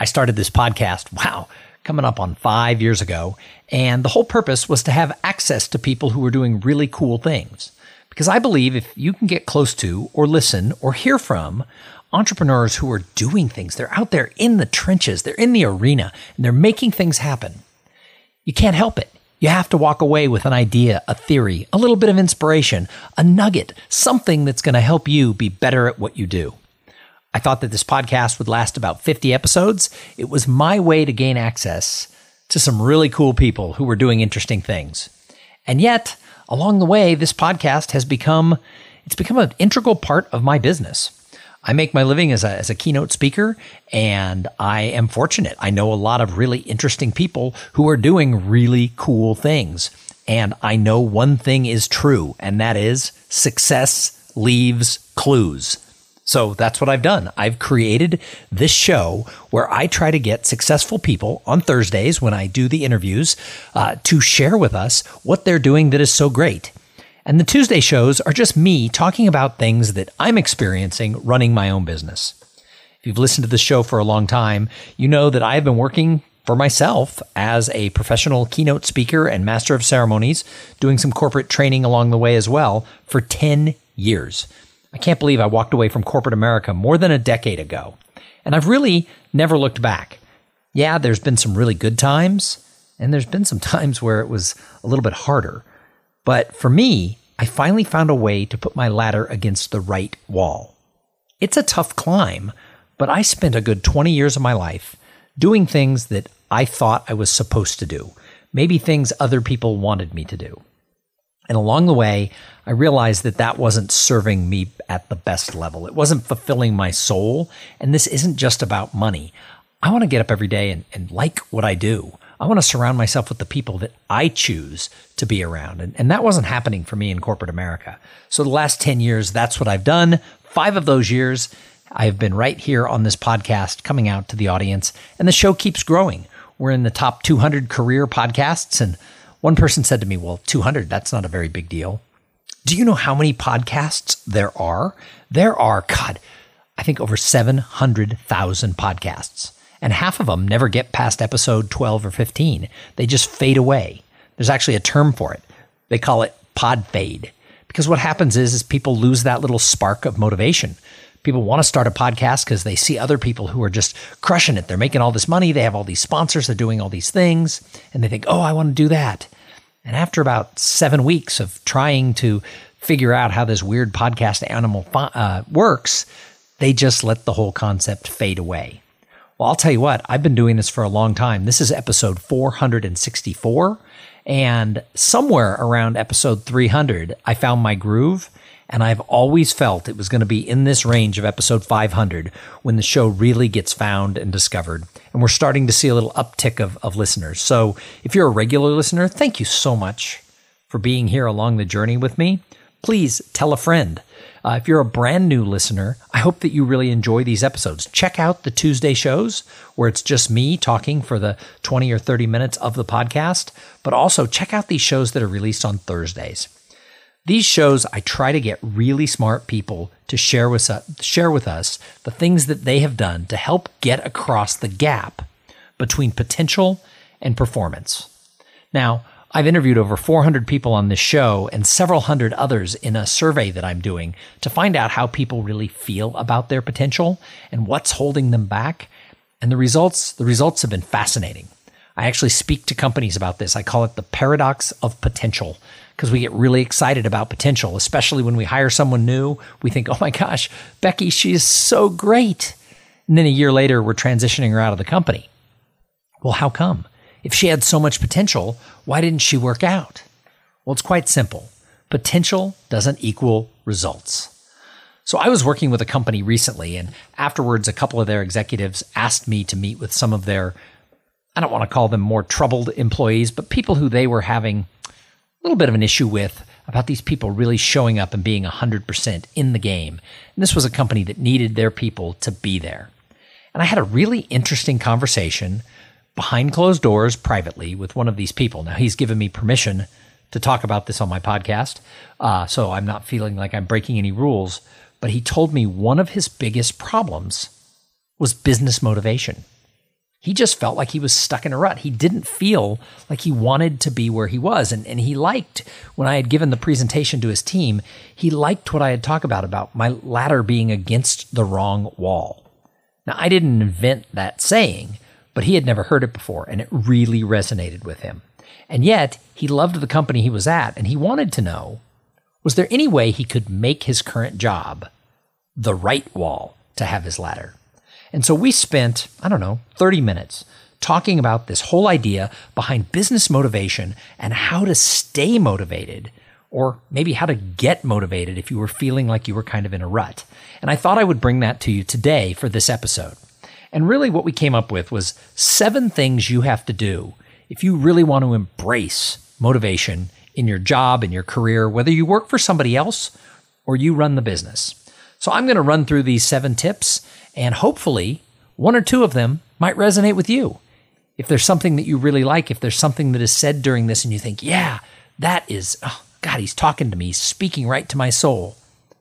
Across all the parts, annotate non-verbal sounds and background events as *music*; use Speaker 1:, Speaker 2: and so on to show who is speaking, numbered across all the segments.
Speaker 1: I started this podcast, wow, coming up on five years ago. And the whole purpose was to have access to people who were doing really cool things. Because I believe if you can get close to, or listen, or hear from entrepreneurs who are doing things, they're out there in the trenches, they're in the arena, and they're making things happen, you can't help it. You have to walk away with an idea, a theory, a little bit of inspiration, a nugget, something that's going to help you be better at what you do. I thought that this podcast would last about 50 episodes. It was my way to gain access to some really cool people who were doing interesting things. And yet, along the way, this podcast has become it's become an integral part of my business. I make my living as a, as a keynote speaker, and I am fortunate. I know a lot of really interesting people who are doing really cool things. And I know one thing is true, and that is success leaves clues. So that's what I've done. I've created this show where I try to get successful people on Thursdays when I do the interviews uh, to share with us what they're doing that is so great. And the Tuesday shows are just me talking about things that I'm experiencing running my own business. If you've listened to the show for a long time, you know that I've been working for myself as a professional keynote speaker and master of ceremonies, doing some corporate training along the way as well for 10 years. I can't believe I walked away from corporate America more than a decade ago. And I've really never looked back. Yeah, there's been some really good times, and there's been some *laughs* times where it was a little bit harder. But for me, I finally found a way to put my ladder against the right wall. It's a tough climb, but I spent a good 20 years of my life doing things that I thought I was supposed to do, maybe things other people wanted me to do. And along the way, I realized that that wasn't serving me at the best level. It wasn't fulfilling my soul. And this isn't just about money. I want to get up every day and, and like what I do. I want to surround myself with the people that I choose to be around. And, and that wasn't happening for me in corporate America. So the last 10 years, that's what I've done. Five of those years, I've been right here on this podcast coming out to the audience, and the show keeps growing. We're in the top 200 career podcasts, and one person said to me, Well, 200, that's not a very big deal. Do you know how many podcasts there are? There are, God, I think over 700,000 podcasts. And half of them never get past episode 12 or 15. They just fade away. There's actually a term for it. They call it pod fade. Because what happens is, is people lose that little spark of motivation. People want to start a podcast because they see other people who are just crushing it. They're making all this money. They have all these sponsors. They're doing all these things. And they think, oh, I want to do that. And after about seven weeks of trying to figure out how this weird podcast animal uh, works, they just let the whole concept fade away. Well, I'll tell you what, I've been doing this for a long time. This is episode 464. And somewhere around episode 300, I found my groove and I've always felt it was going to be in this range of episode 500 when the show really gets found and discovered. And we're starting to see a little uptick of, of listeners. So if you're a regular listener, thank you so much for being here along the journey with me. Please tell a friend. Uh, if you're a brand new listener, I hope that you really enjoy these episodes. Check out the Tuesday shows where it's just me talking for the 20 or 30 minutes of the podcast, but also check out these shows that are released on Thursdays. These shows, I try to get really smart people to share with, us, share with us the things that they have done to help get across the gap between potential and performance. Now, I've interviewed over 400 people on this show and several hundred others in a survey that I'm doing to find out how people really feel about their potential and what's holding them back. And the results, the results have been fascinating. I actually speak to companies about this. I call it the paradox of potential because we get really excited about potential, especially when we hire someone new. We think, oh my gosh, Becky, she is so great. And then a year later, we're transitioning her out of the company. Well, how come? If she had so much potential, why didn't she work out? Well, it's quite simple. Potential doesn't equal results. So I was working with a company recently, and afterwards, a couple of their executives asked me to meet with some of their, I don't want to call them more troubled employees, but people who they were having little bit of an issue with about these people really showing up and being 100% in the game. And this was a company that needed their people to be there. And I had a really interesting conversation behind closed doors privately with one of these people. Now, he's given me permission to talk about this on my podcast, uh, so I'm not feeling like I'm breaking any rules but he told me one of his biggest problems was business motivation. He just felt like he was stuck in a rut. He didn't feel like he wanted to be where he was. And, and he liked, when I had given the presentation to his team, he liked what I had talked about, about my ladder being against the wrong wall. Now, I didn't invent that saying, but he had never heard it before, and it really resonated with him. And yet, he loved the company he was at, and he wanted to know was there any way he could make his current job the right wall to have his ladder? And so we spent, I don't know, 30 minutes talking about this whole idea behind business motivation and how to stay motivated, or maybe how to get motivated if you were feeling like you were kind of in a rut. And I thought I would bring that to you today for this episode. And really, what we came up with was seven things you have to do if you really want to embrace motivation in your job, in your career, whether you work for somebody else or you run the business. So I'm going to run through these seven tips, and hopefully, one or two of them might resonate with you. If there's something that you really like, if there's something that is said during this and you think, yeah, that is, oh, God, he's talking to me, speaking right to my soul,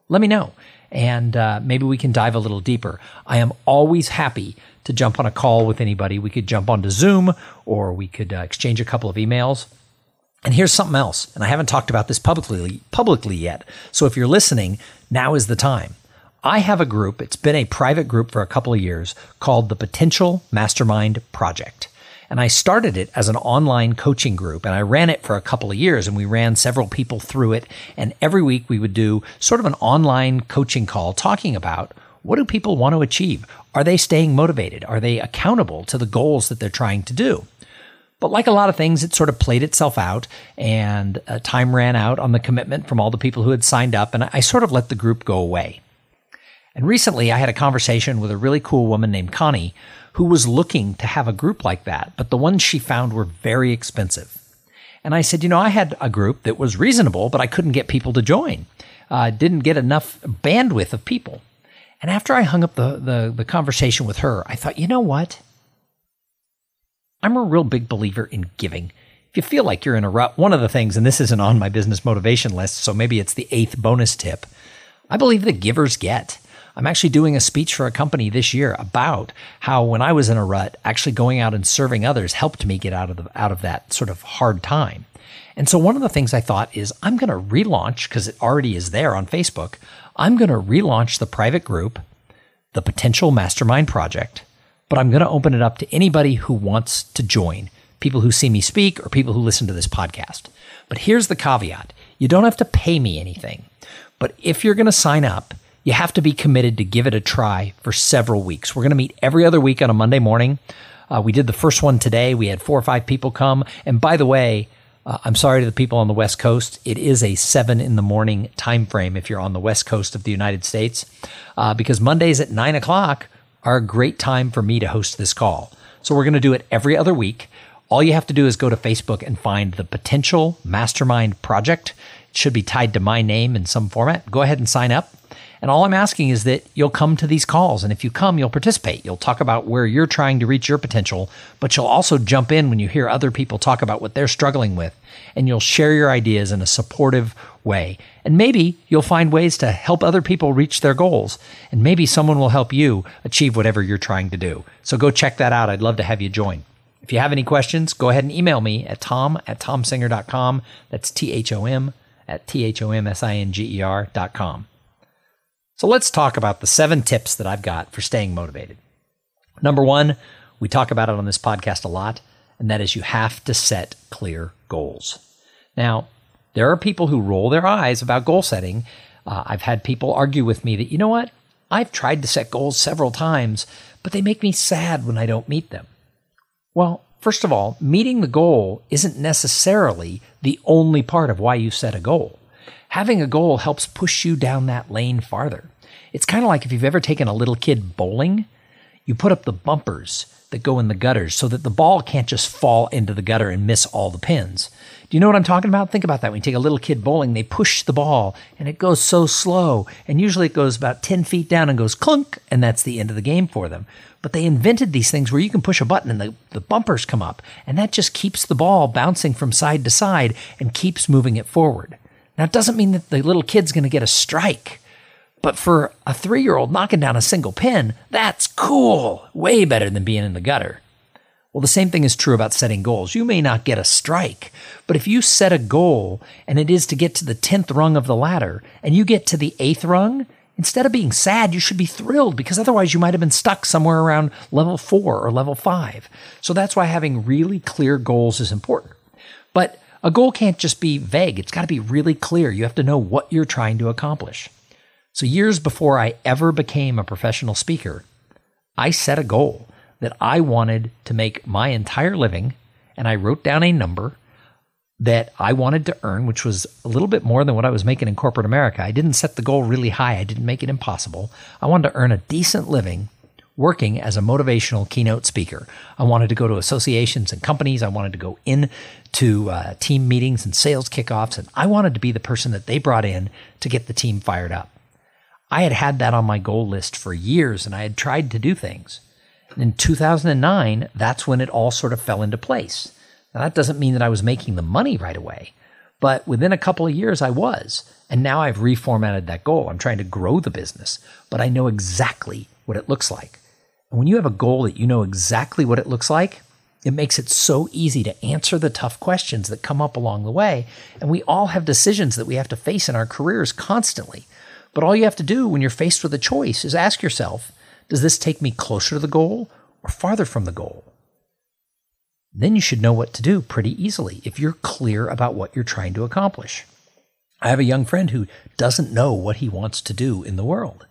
Speaker 1: let me know. And uh, maybe we can dive a little deeper. I am always happy to jump on a call with anybody. We could jump onto Zoom or we could uh, exchange a couple of emails. And here's something else, and I haven't talked about this publicly publicly yet. So if you're listening, now is the time. I have a group, it's been a private group for a couple of years called the Potential Mastermind Project. And I started it as an online coaching group and I ran it for a couple of years and we ran several people through it. And every week we would do sort of an online coaching call talking about what do people want to achieve? Are they staying motivated? Are they accountable to the goals that they're trying to do? But like a lot of things, it sort of played itself out, and uh, time ran out on the commitment from all the people who had signed up, and I sort of let the group go away. And recently, I had a conversation with a really cool woman named Connie who was looking to have a group like that, but the ones she found were very expensive. And I said, you know, I had a group that was reasonable, but I couldn't get people to join. Uh, didn't get enough bandwidth of people. And after I hung up the, the, the conversation with her, I thought, you know what? I'm a real big believer in giving. If you feel like you're in a rut, one of the things, and this isn't on my business motivation list, so maybe it's the eighth bonus tip, I believe the givers get. I'm actually doing a speech for a company this year about how when I was in a rut, actually going out and serving others helped me get out of the, out of that sort of hard time. And so one of the things I thought is I'm going to relaunch because it already is there on Facebook. I'm going to relaunch the private group, the Potential Mastermind Project, but I'm going to open it up to anybody who wants to join, people who see me speak or people who listen to this podcast. But here's the caveat you don't have to pay me anything. But if you're going to sign up, you have to be committed to give it a try for several weeks. We're going to meet every other week on a Monday morning. Uh, we did the first one today. We had four or five people come. And by the way, uh, I'm sorry to the people on the West Coast. It is a seven in the morning time frame if you're on the West Coast of the United States, uh, because Mondays at nine o'clock are a great time for me to host this call. So we're going to do it every other week. All you have to do is go to Facebook and find the Potential Mastermind Project. It should be tied to my name in some format. Go ahead and sign up. And all I'm asking is that you'll come to these calls. And if you come, you'll participate. You'll talk about where you're trying to reach your potential, but you'll also jump in when you hear other people talk about what they're struggling with. And you'll share your ideas in a supportive way. And maybe you'll find ways to help other people reach their goals. And maybe someone will help you achieve whatever you're trying to do. So go check that out. I'd love to have you join. If you have any questions, go ahead and email me at thom at thomsinger.com. That's T H O M at T H O M S I N G E R.com. So let's talk about the seven tips that I've got for staying motivated. Number one, we talk about it on this podcast a lot, and that is you have to set clear goals. Now, there are people who roll their eyes about goal setting. Uh, I've had people argue with me that, you know what? I've tried to set goals several times, but they make me sad when I don't meet them. Well, first of all, meeting the goal isn't necessarily the only part of why you set a goal having a goal helps push you down that lane farther. It's kind of like if you've ever taken a little kid bowling, you put up the bumpers that go in the gutters so that the ball can't just fall into the gutter and miss all the pins. Do you know what I'm talking about? Think about that. When you take a little kid bowling, they push the ball and it goes so slow. And usually it goes about 10 feet down and goes clunk, and that's the end of the game for them. But they invented these things where you can push a button and the, the bumpers come up, and that just keeps the ball bouncing from side to side and keeps moving it forward. Now, it doesn't mean that the little kid's going to get a strike. But for a three year old knocking down a single pin, that's cool. Way better than being in the gutter. Well, the same thing is true about setting goals. You may not get a strike, but if you set a goal and it is to get to the 10th rung of the ladder and you get to the eighth rung, instead of being sad, you should be thrilled because otherwise you might have been stuck somewhere around level four or level five. So that's why having really clear goals is important. But a goal can't just be vague. It's got to be really clear. You have to know what you're trying to accomplish. So years before I ever became a professional speaker, I set a goal that I wanted to make my entire living, and I wrote down a number that I wanted to earn, which was a little bit more than what I was making in corporate America. I didn't set the goal really high, I didn't make it impossible. I wanted to earn a decent living working as a motivational keynote speaker. I wanted to go to associations and companies. I wanted to go in to uh, team meetings and sales kickoffs, and I wanted to be the person that they brought in to get the team fired up. I had had that on my goal list for years, and I had tried to do things. In 2009, that's when it all sort of fell into place. Now, that doesn't mean that I was making the money right away, but within a couple of years, I was. And now I've reformatted that goal. I'm trying to grow the business, but I know exactly what it looks like. And when you have a goal that you know exactly what it looks like, it makes it so easy to answer the tough questions that come up along the way. And we all have decisions that we have to face in our careers constantly. But all you have to do when you're faced with a choice is ask yourself does this take me closer to the goal or farther from the goal? Then you should know what to do pretty easily if you're clear about what you're trying to accomplish. I have a young friend who doesn't know what he wants to do in the world.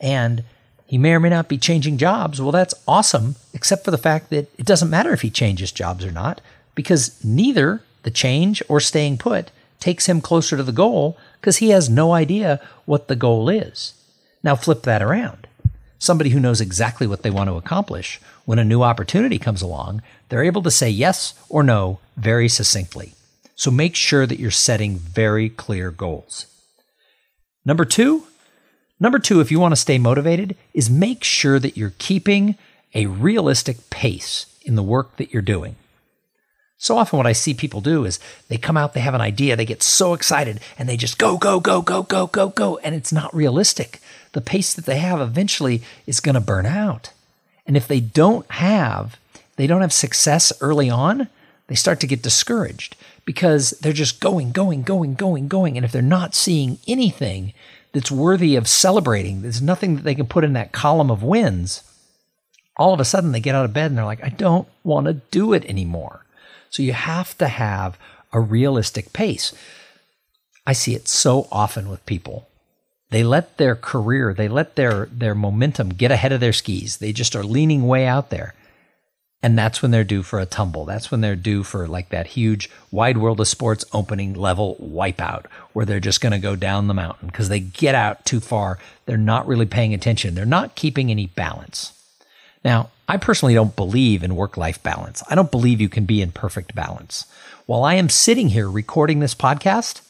Speaker 1: And he may or may not be changing jobs. Well, that's awesome, except for the fact that it doesn't matter if he changes jobs or not, because neither the change or staying put takes him closer to the goal because he has no idea what the goal is. Now, flip that around somebody who knows exactly what they want to accomplish, when a new opportunity comes along, they're able to say yes or no very succinctly. So make sure that you're setting very clear goals. Number two, number two, if you want to stay motivated, is make sure that you're keeping a realistic pace in the work that you're doing. So often, what I see people do is they come out, they have an idea, they get so excited, and they just go, go, go, go, go, go, go, and it's not realistic the pace that they have eventually is going to burn out. And if they don't have, they don't have success early on, they start to get discouraged because they're just going, going, going, going, going. And if they're not seeing anything that's worthy of celebrating, there's nothing that they can put in that column of wins, all of a sudden they get out of bed and they're like, I don't want to do it anymore. So you have to have a realistic pace. I see it so often with people they let their career, they let their their momentum get ahead of their skis. They just are leaning way out there. And that's when they're due for a tumble. That's when they're due for like that huge wide world of sports opening level wipeout where they're just going to go down the mountain because they get out too far. They're not really paying attention. They're not keeping any balance. Now, I personally don't believe in work life balance. I don't believe you can be in perfect balance. While I am sitting here recording this podcast,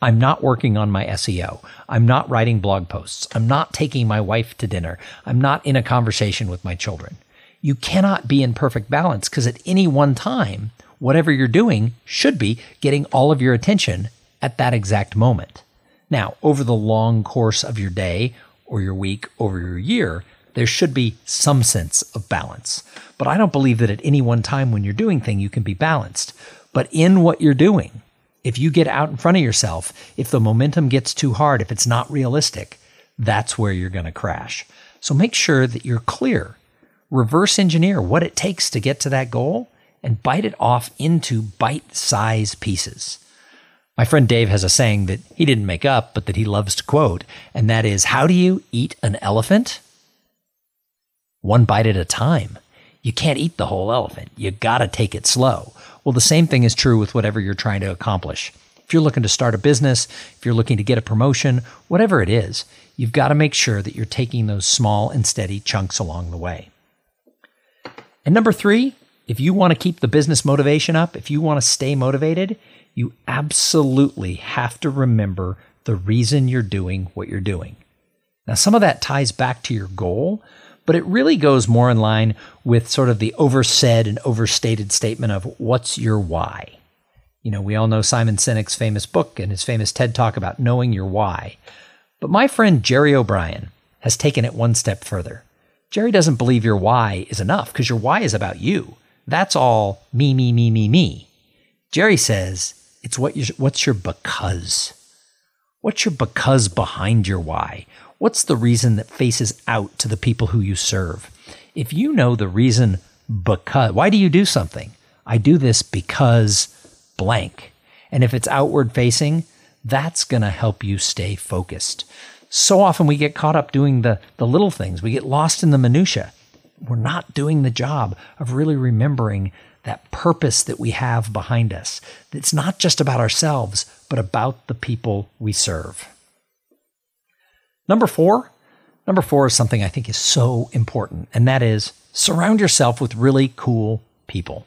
Speaker 1: I'm not working on my SEO. I'm not writing blog posts. I'm not taking my wife to dinner. I'm not in a conversation with my children. You cannot be in perfect balance because at any one time, whatever you're doing should be getting all of your attention at that exact moment. Now, over the long course of your day or your week, over your year, there should be some sense of balance. But I don't believe that at any one time when you're doing thing you can be balanced. But in what you're doing, if you get out in front of yourself, if the momentum gets too hard, if it's not realistic, that's where you're going to crash. So make sure that you're clear. Reverse engineer what it takes to get to that goal and bite it off into bite size pieces. My friend Dave has a saying that he didn't make up, but that he loves to quote, and that is How do you eat an elephant? One bite at a time. You can't eat the whole elephant. You got to take it slow. Well, the same thing is true with whatever you're trying to accomplish. If you're looking to start a business, if you're looking to get a promotion, whatever it is, you've got to make sure that you're taking those small and steady chunks along the way. And number three, if you want to keep the business motivation up, if you want to stay motivated, you absolutely have to remember the reason you're doing what you're doing. Now, some of that ties back to your goal, but it really goes more in line with sort of the oversaid and overstated statement of what's your why. You know, we all know Simon Sinek's famous book and his famous TED talk about knowing your why. But my friend Jerry O'Brien has taken it one step further. Jerry doesn't believe your why is enough because your why is about you. That's all me, me, me, me, me. Jerry says it's what what's your because. What's your because behind your why? What's the reason that faces out to the people who you serve? If you know the reason because, why do you do something? I do this because blank. And if it's outward facing, that's going to help you stay focused. So often we get caught up doing the, the little things. We get lost in the minutia. We're not doing the job of really remembering that purpose that we have behind us. It's not just about ourselves, but about the people we serve. Number four, number four is something I think is so important, and that is surround yourself with really cool people.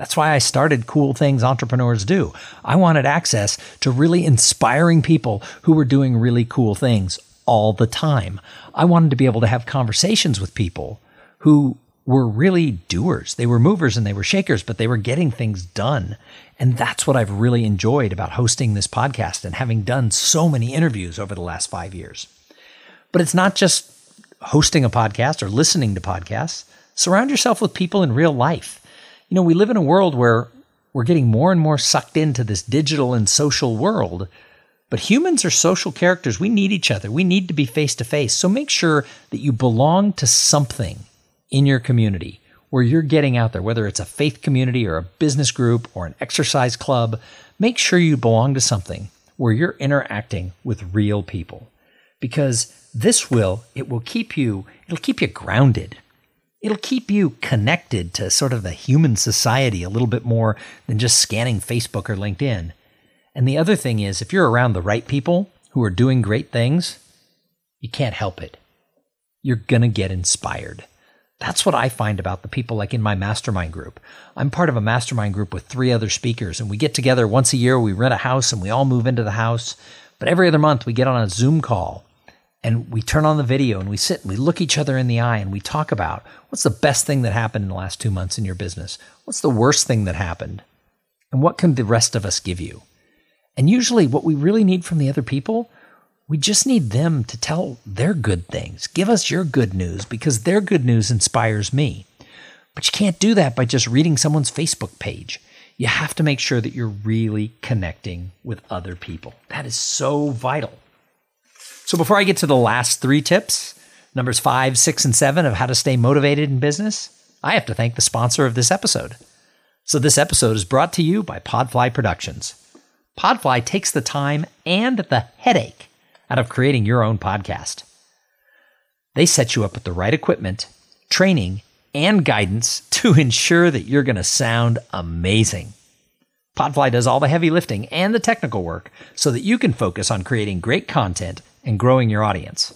Speaker 1: That's why I started Cool Things Entrepreneurs Do. I wanted access to really inspiring people who were doing really cool things all the time. I wanted to be able to have conversations with people who were really doers. They were movers and they were shakers, but they were getting things done. And that's what I've really enjoyed about hosting this podcast and having done so many interviews over the last five years. But it's not just hosting a podcast or listening to podcasts. Surround yourself with people in real life. You know, we live in a world where we're getting more and more sucked into this digital and social world. But humans are social characters. We need each other. We need to be face to face. So make sure that you belong to something in your community where you're getting out there, whether it's a faith community or a business group or an exercise club, make sure you belong to something where you're interacting with real people. Because this will, it will keep you, it'll keep you grounded. It'll keep you connected to sort of the human society a little bit more than just scanning Facebook or LinkedIn. And the other thing is, if you're around the right people who are doing great things, you can't help it. You're going to get inspired. That's what I find about the people like in my mastermind group. I'm part of a mastermind group with three other speakers, and we get together once a year. We rent a house and we all move into the house. But every other month, we get on a Zoom call and we turn on the video and we sit and we look each other in the eye and we talk about what's the best thing that happened in the last two months in your business? What's the worst thing that happened? And what can the rest of us give you? And usually, what we really need from the other people we just need them to tell their good things. Give us your good news because their good news inspires me. But you can't do that by just reading someone's Facebook page. You have to make sure that you're really connecting with other people. That is so vital. So, before I get to the last three tips, numbers five, six, and seven of how to stay motivated in business, I have to thank the sponsor of this episode. So, this episode is brought to you by Podfly Productions. Podfly takes the time and the headache out of creating your own podcast. They set you up with the right equipment, training, and guidance to *laughs* ensure that you're going to sound amazing. Podfly does all the heavy lifting and the technical work so that you can focus on creating great content and growing your audience.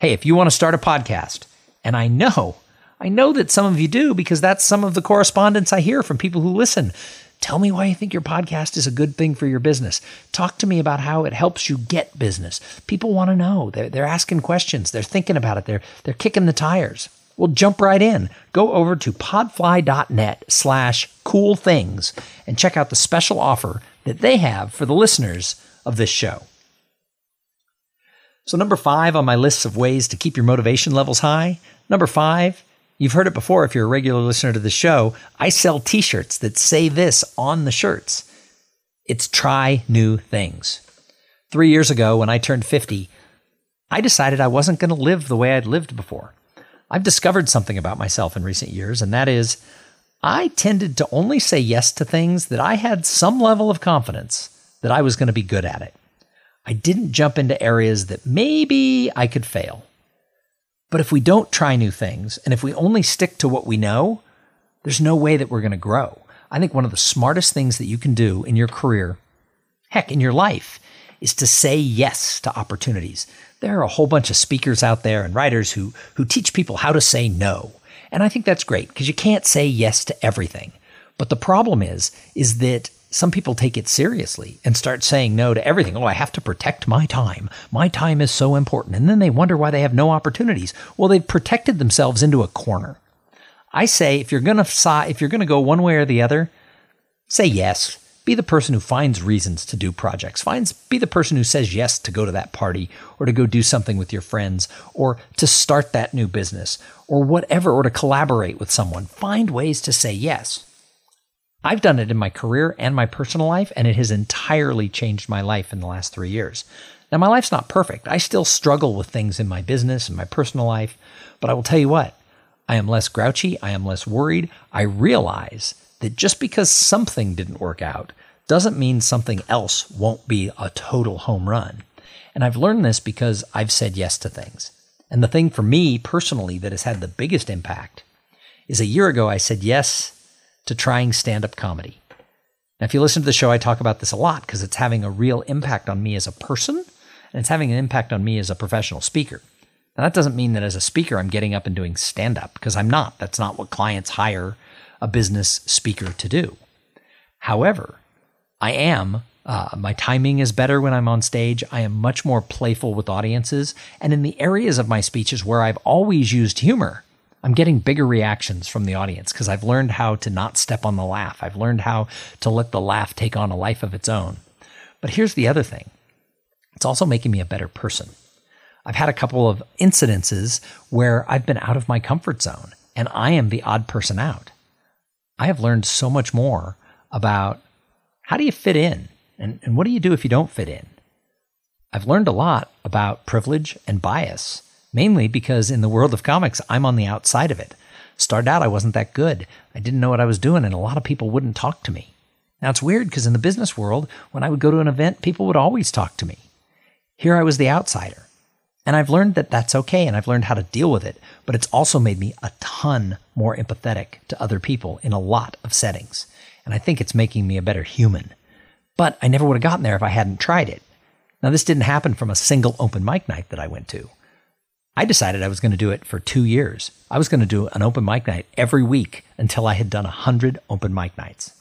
Speaker 1: Hey, if you want to start a podcast, and I know, I know that some of you do because that's some of the correspondence I hear from people who listen. Tell me why you think your podcast is a good thing for your business. Talk to me about how it helps you get business. People want to know. They're, they're asking questions. They're thinking about it. They're, they're kicking the tires. Well, jump right in. Go over to podfly.net slash cool things and check out the special offer that they have for the listeners of this show. So, number five on my list of ways to keep your motivation levels high, number five You've heard it before if you're a regular listener to the show. I sell t shirts that say this on the shirts it's try new things. Three years ago, when I turned 50, I decided I wasn't going to live the way I'd lived before. I've discovered something about myself in recent years, and that is I tended to only say yes to things that I had some level of confidence that I was going to be good at it. I didn't jump into areas that maybe I could fail. But if we don't try new things and if we only stick to what we know, there's no way that we're going to grow. I think one of the smartest things that you can do in your career heck, in your life, is to say yes to opportunities. There are a whole bunch of speakers out there and writers who, who teach people how to say no. And I think that's great because you can't say yes to everything. But the problem is, is that some people take it seriously and start saying no to everything. Oh, I have to protect my time. My time is so important. And then they wonder why they have no opportunities. Well, they've protected themselves into a corner. I say if you're going to if you're going to go one way or the other, say yes. Be the person who finds reasons to do projects. Finds be the person who says yes to go to that party or to go do something with your friends or to start that new business or whatever or to collaborate with someone. Find ways to say yes. I've done it in my career and my personal life, and it has entirely changed my life in the last three years. Now, my life's not perfect. I still struggle with things in my business and my personal life, but I will tell you what, I am less grouchy. I am less worried. I realize that just because something didn't work out doesn't mean something else won't be a total home run. And I've learned this because I've said yes to things. And the thing for me personally that has had the biggest impact is a year ago I said yes to trying stand up comedy. Now, if you listen to the show, I talk about this a lot because it's having a real impact on me as a person and it's having an impact on me as a professional speaker. Now, that doesn't mean that as a speaker, I'm getting up and doing stand up because I'm not. That's not what clients hire a business speaker to do. However, I am. Uh, my timing is better when I'm on stage. I am much more playful with audiences. And in the areas of my speeches where I've always used humor, I'm getting bigger reactions from the audience because I've learned how to not step on the laugh. I've learned how to let the laugh take on a life of its own. But here's the other thing it's also making me a better person. I've had a couple of incidences where I've been out of my comfort zone and I am the odd person out. I have learned so much more about how do you fit in and, and what do you do if you don't fit in. I've learned a lot about privilege and bias mainly because in the world of comics, I'm on the outside of it. Started out, I wasn't that good. I didn't know what I was doing, and a lot of people wouldn't talk to me. Now, it's weird because in the business world, when I would go to an event, people would always talk to me. Here I was the outsider. And I've learned that that's okay, and I've learned how to deal with it, but it's also made me a ton more empathetic to other people in a lot of settings. And I think it's making me a better human. But I never would have gotten there if I hadn't tried it. Now, this didn't happen from a single open mic night that I went to. I decided I was going to do it for two years. I was going to do an open mic night every week until I had done 100 open mic nights.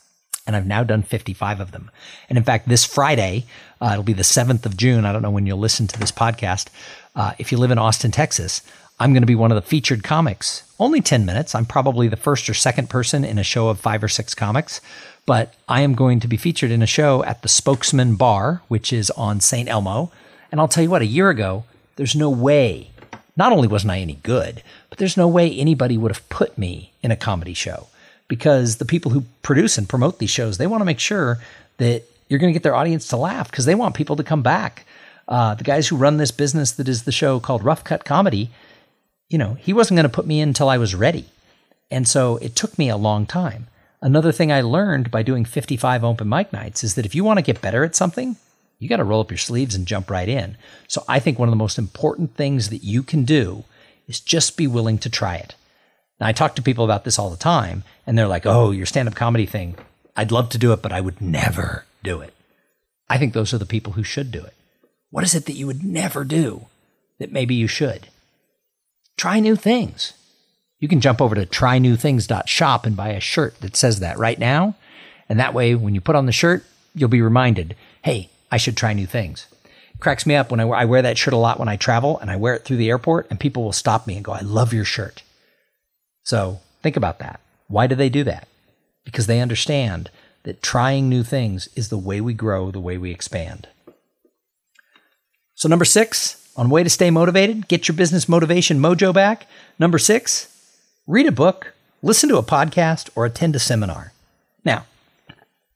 Speaker 1: And I've now done 55 of them. And in fact, this Friday, uh, it'll be the 7th of June. I don't know when you'll listen to this podcast. Uh, if you live in Austin, Texas, I'm going to be one of the featured comics. Only 10 minutes. I'm probably the first or second person in a show of five or six comics. But I am going to be featured in a show at the Spokesman Bar, which is on St. Elmo. And I'll tell you what, a year ago, there's no way not only wasn't I any good, but there's no way anybody would have put me in a comedy show because the people who produce and promote these shows, they want to make sure that you're going to get their audience to laugh because they want people to come back. Uh, the guys who run this business that is the show called Rough Cut Comedy, you know, he wasn't going to put me in until I was ready. And so it took me a long time. Another thing I learned by doing 55 open mic nights is that if you want to get better at something, you got to roll up your sleeves and jump right in. So I think one of the most important things that you can do is just be willing to try it. Now, I talk to people about this all the time, and they're like, oh, your stand up comedy thing, I'd love to do it, but I would never do it. I think those are the people who should do it. What is it that you would never do that maybe you should? Try new things. You can jump over to trynewthings.shop and buy a shirt that says that right now. And that way, when you put on the shirt, you'll be reminded hey, I should try new things. It cracks me up when I, I wear that shirt a lot when I travel and I wear it through the airport and people will stop me and go, I love your shirt. So think about that. Why do they do that? Because they understand that trying new things is the way we grow, the way we expand. So, number six, on way to stay motivated, get your business motivation mojo back. Number six, read a book, listen to a podcast, or attend a seminar. Now,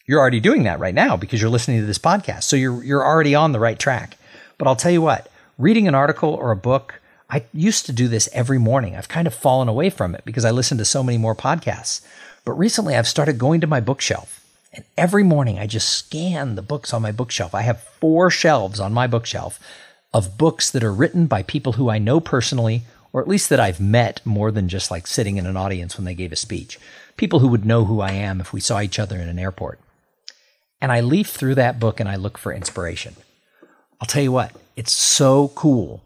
Speaker 1: you're already doing that right now because you're listening to this podcast. So you're, you're already on the right track. But I'll tell you what, reading an article or a book, I used to do this every morning. I've kind of fallen away from it because I listen to so many more podcasts. But recently I've started going to my bookshelf. And every morning I just scan the books on my bookshelf. I have four shelves on my bookshelf of books that are written by people who I know personally, or at least that I've met more than just like sitting in an audience when they gave a speech. People who would know who I am if we saw each other in an airport. And I leaf through that book and I look for inspiration. I'll tell you what, it's so cool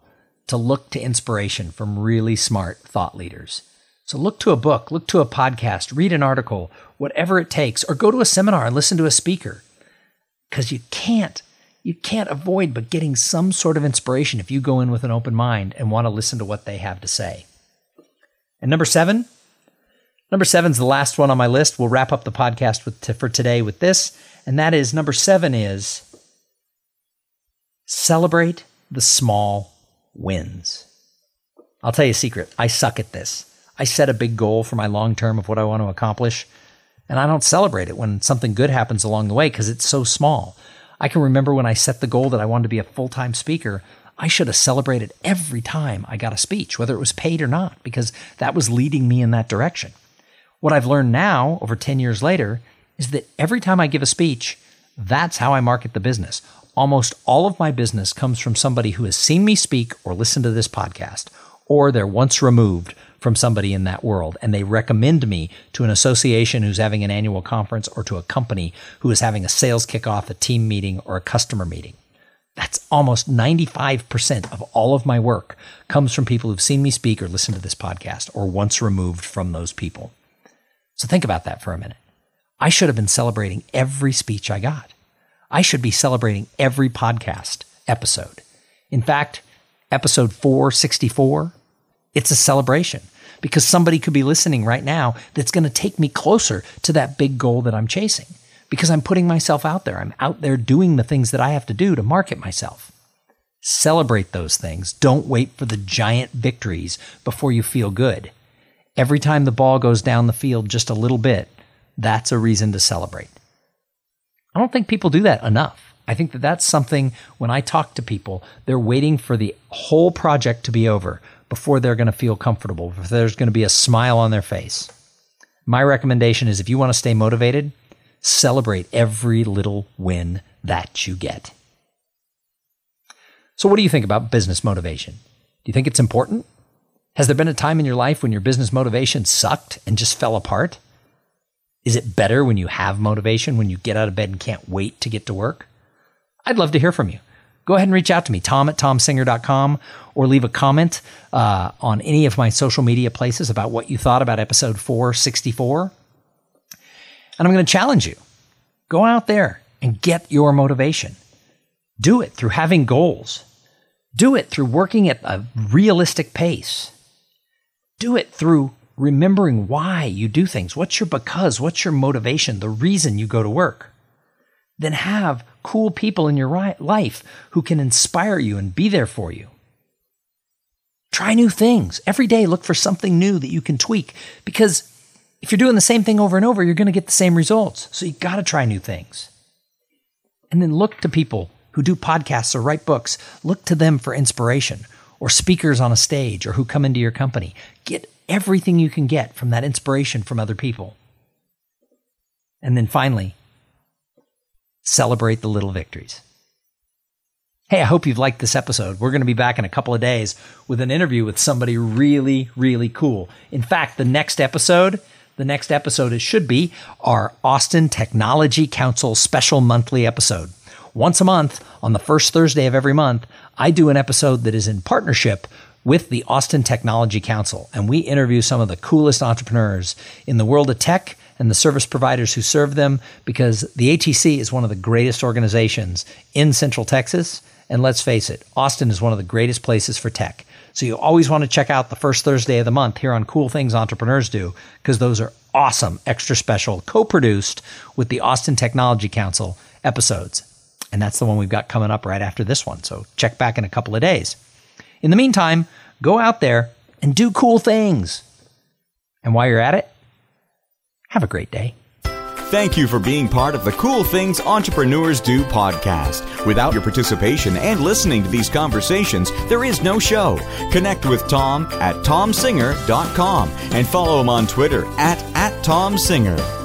Speaker 1: to look to inspiration from really smart thought leaders. So look to a book, look to a podcast, read an article, whatever it takes, or go to a seminar and listen to a speaker. Because you can't, you can't avoid but getting some sort of inspiration if you go in with an open mind and want to listen to what they have to say. And number seven, number seven is the last one on my list. We'll wrap up the podcast with, for today with this, and that is number seven is celebrate the small wins. I'll tell you a secret. I suck at this. I set a big goal for my long term of what I want to accomplish, and I don't celebrate it when something good happens along the way because it's so small. I can remember when I set the goal that I wanted to be a full time speaker, I should have celebrated every time I got a speech, whether it was paid or not, because that was leading me in that direction. What I've learned now, over 10 years later, is that every time I give a speech, that's how I market the business. Almost all of my business comes from somebody who has seen me speak or listened to this podcast, or they're once removed from somebody in that world and they recommend me to an association who's having an annual conference or to a company who is having a sales kickoff, a team meeting, or a customer meeting. That's almost 95% of all of my work comes from people who've seen me speak or listened to this podcast or once removed from those people. So think about that for a minute. I should have been celebrating every speech I got. I should be celebrating every podcast episode. In fact, episode 464, it's a celebration because somebody could be listening right now that's going to take me closer to that big goal that I'm chasing because I'm putting myself out there. I'm out there doing the things that I have to do to market myself. Celebrate those things. Don't wait for the giant victories before you feel good. Every time the ball goes down the field just a little bit, that's a reason to celebrate. I don't think people do that enough. I think that that's something when I talk to people, they're waiting for the whole project to be over before they're going to feel comfortable, if there's going to be a smile on their face. My recommendation is if you want to stay motivated, celebrate every little win that you get. So, what do you think about business motivation? Do you think it's important? Has there been a time in your life when your business motivation sucked and just fell apart? Is it better when you have motivation, when you get out of bed and can't wait to get to work? I'd love to hear from you go ahead and reach out to me, thom at thomsinger.com, or leave a comment uh, on any of my social media places about what you thought about episode 464. And I'm going to challenge you go out there and get your motivation. Do it through having goals, do it through working at a realistic pace, do it through remembering why you do things. What's your because? What's your motivation? The reason you go to work then have cool people in your life who can inspire you and be there for you. Try new things. Every day, look for something new that you can tweak because if you're doing the same thing over and over, you're going to get the same results. So you got to try new things. And then look to people who do podcasts or write books. Look to them for inspiration or speakers on a stage or who come into your company. Get everything you can get from that inspiration from other people. And then finally, celebrate the little victories. Hey, I hope you've liked this episode. We're going to be back in a couple of days with an interview with somebody really, really cool. In fact, the next episode, the next episode it should be our Austin Technology Council special monthly episode. Once a month, on the first Thursday of every month, I do an episode that is in partnership with the Austin Technology Council, and we interview some of the coolest entrepreneurs in the world of tech and the service providers who serve them because the ATC is one of the greatest organizations in Central Texas. And let's face it, Austin is one of the greatest places for tech. So you always want to check out the first Thursday of the month here on Cool Things Entrepreneurs Do because those are awesome, extra special, co produced with the Austin Technology Council episodes. And that's the one we've got coming up right after this one. So check back in a couple of days. In the meantime, go out there and do cool things. And while you're at it, have a great day.
Speaker 2: Thank you for being part of the Cool Things Entrepreneurs Do podcast. Without your participation and listening to these conversations, there is no show. Connect with Thom at thomsinger.com and follow him on Twitter at, at thomsinger.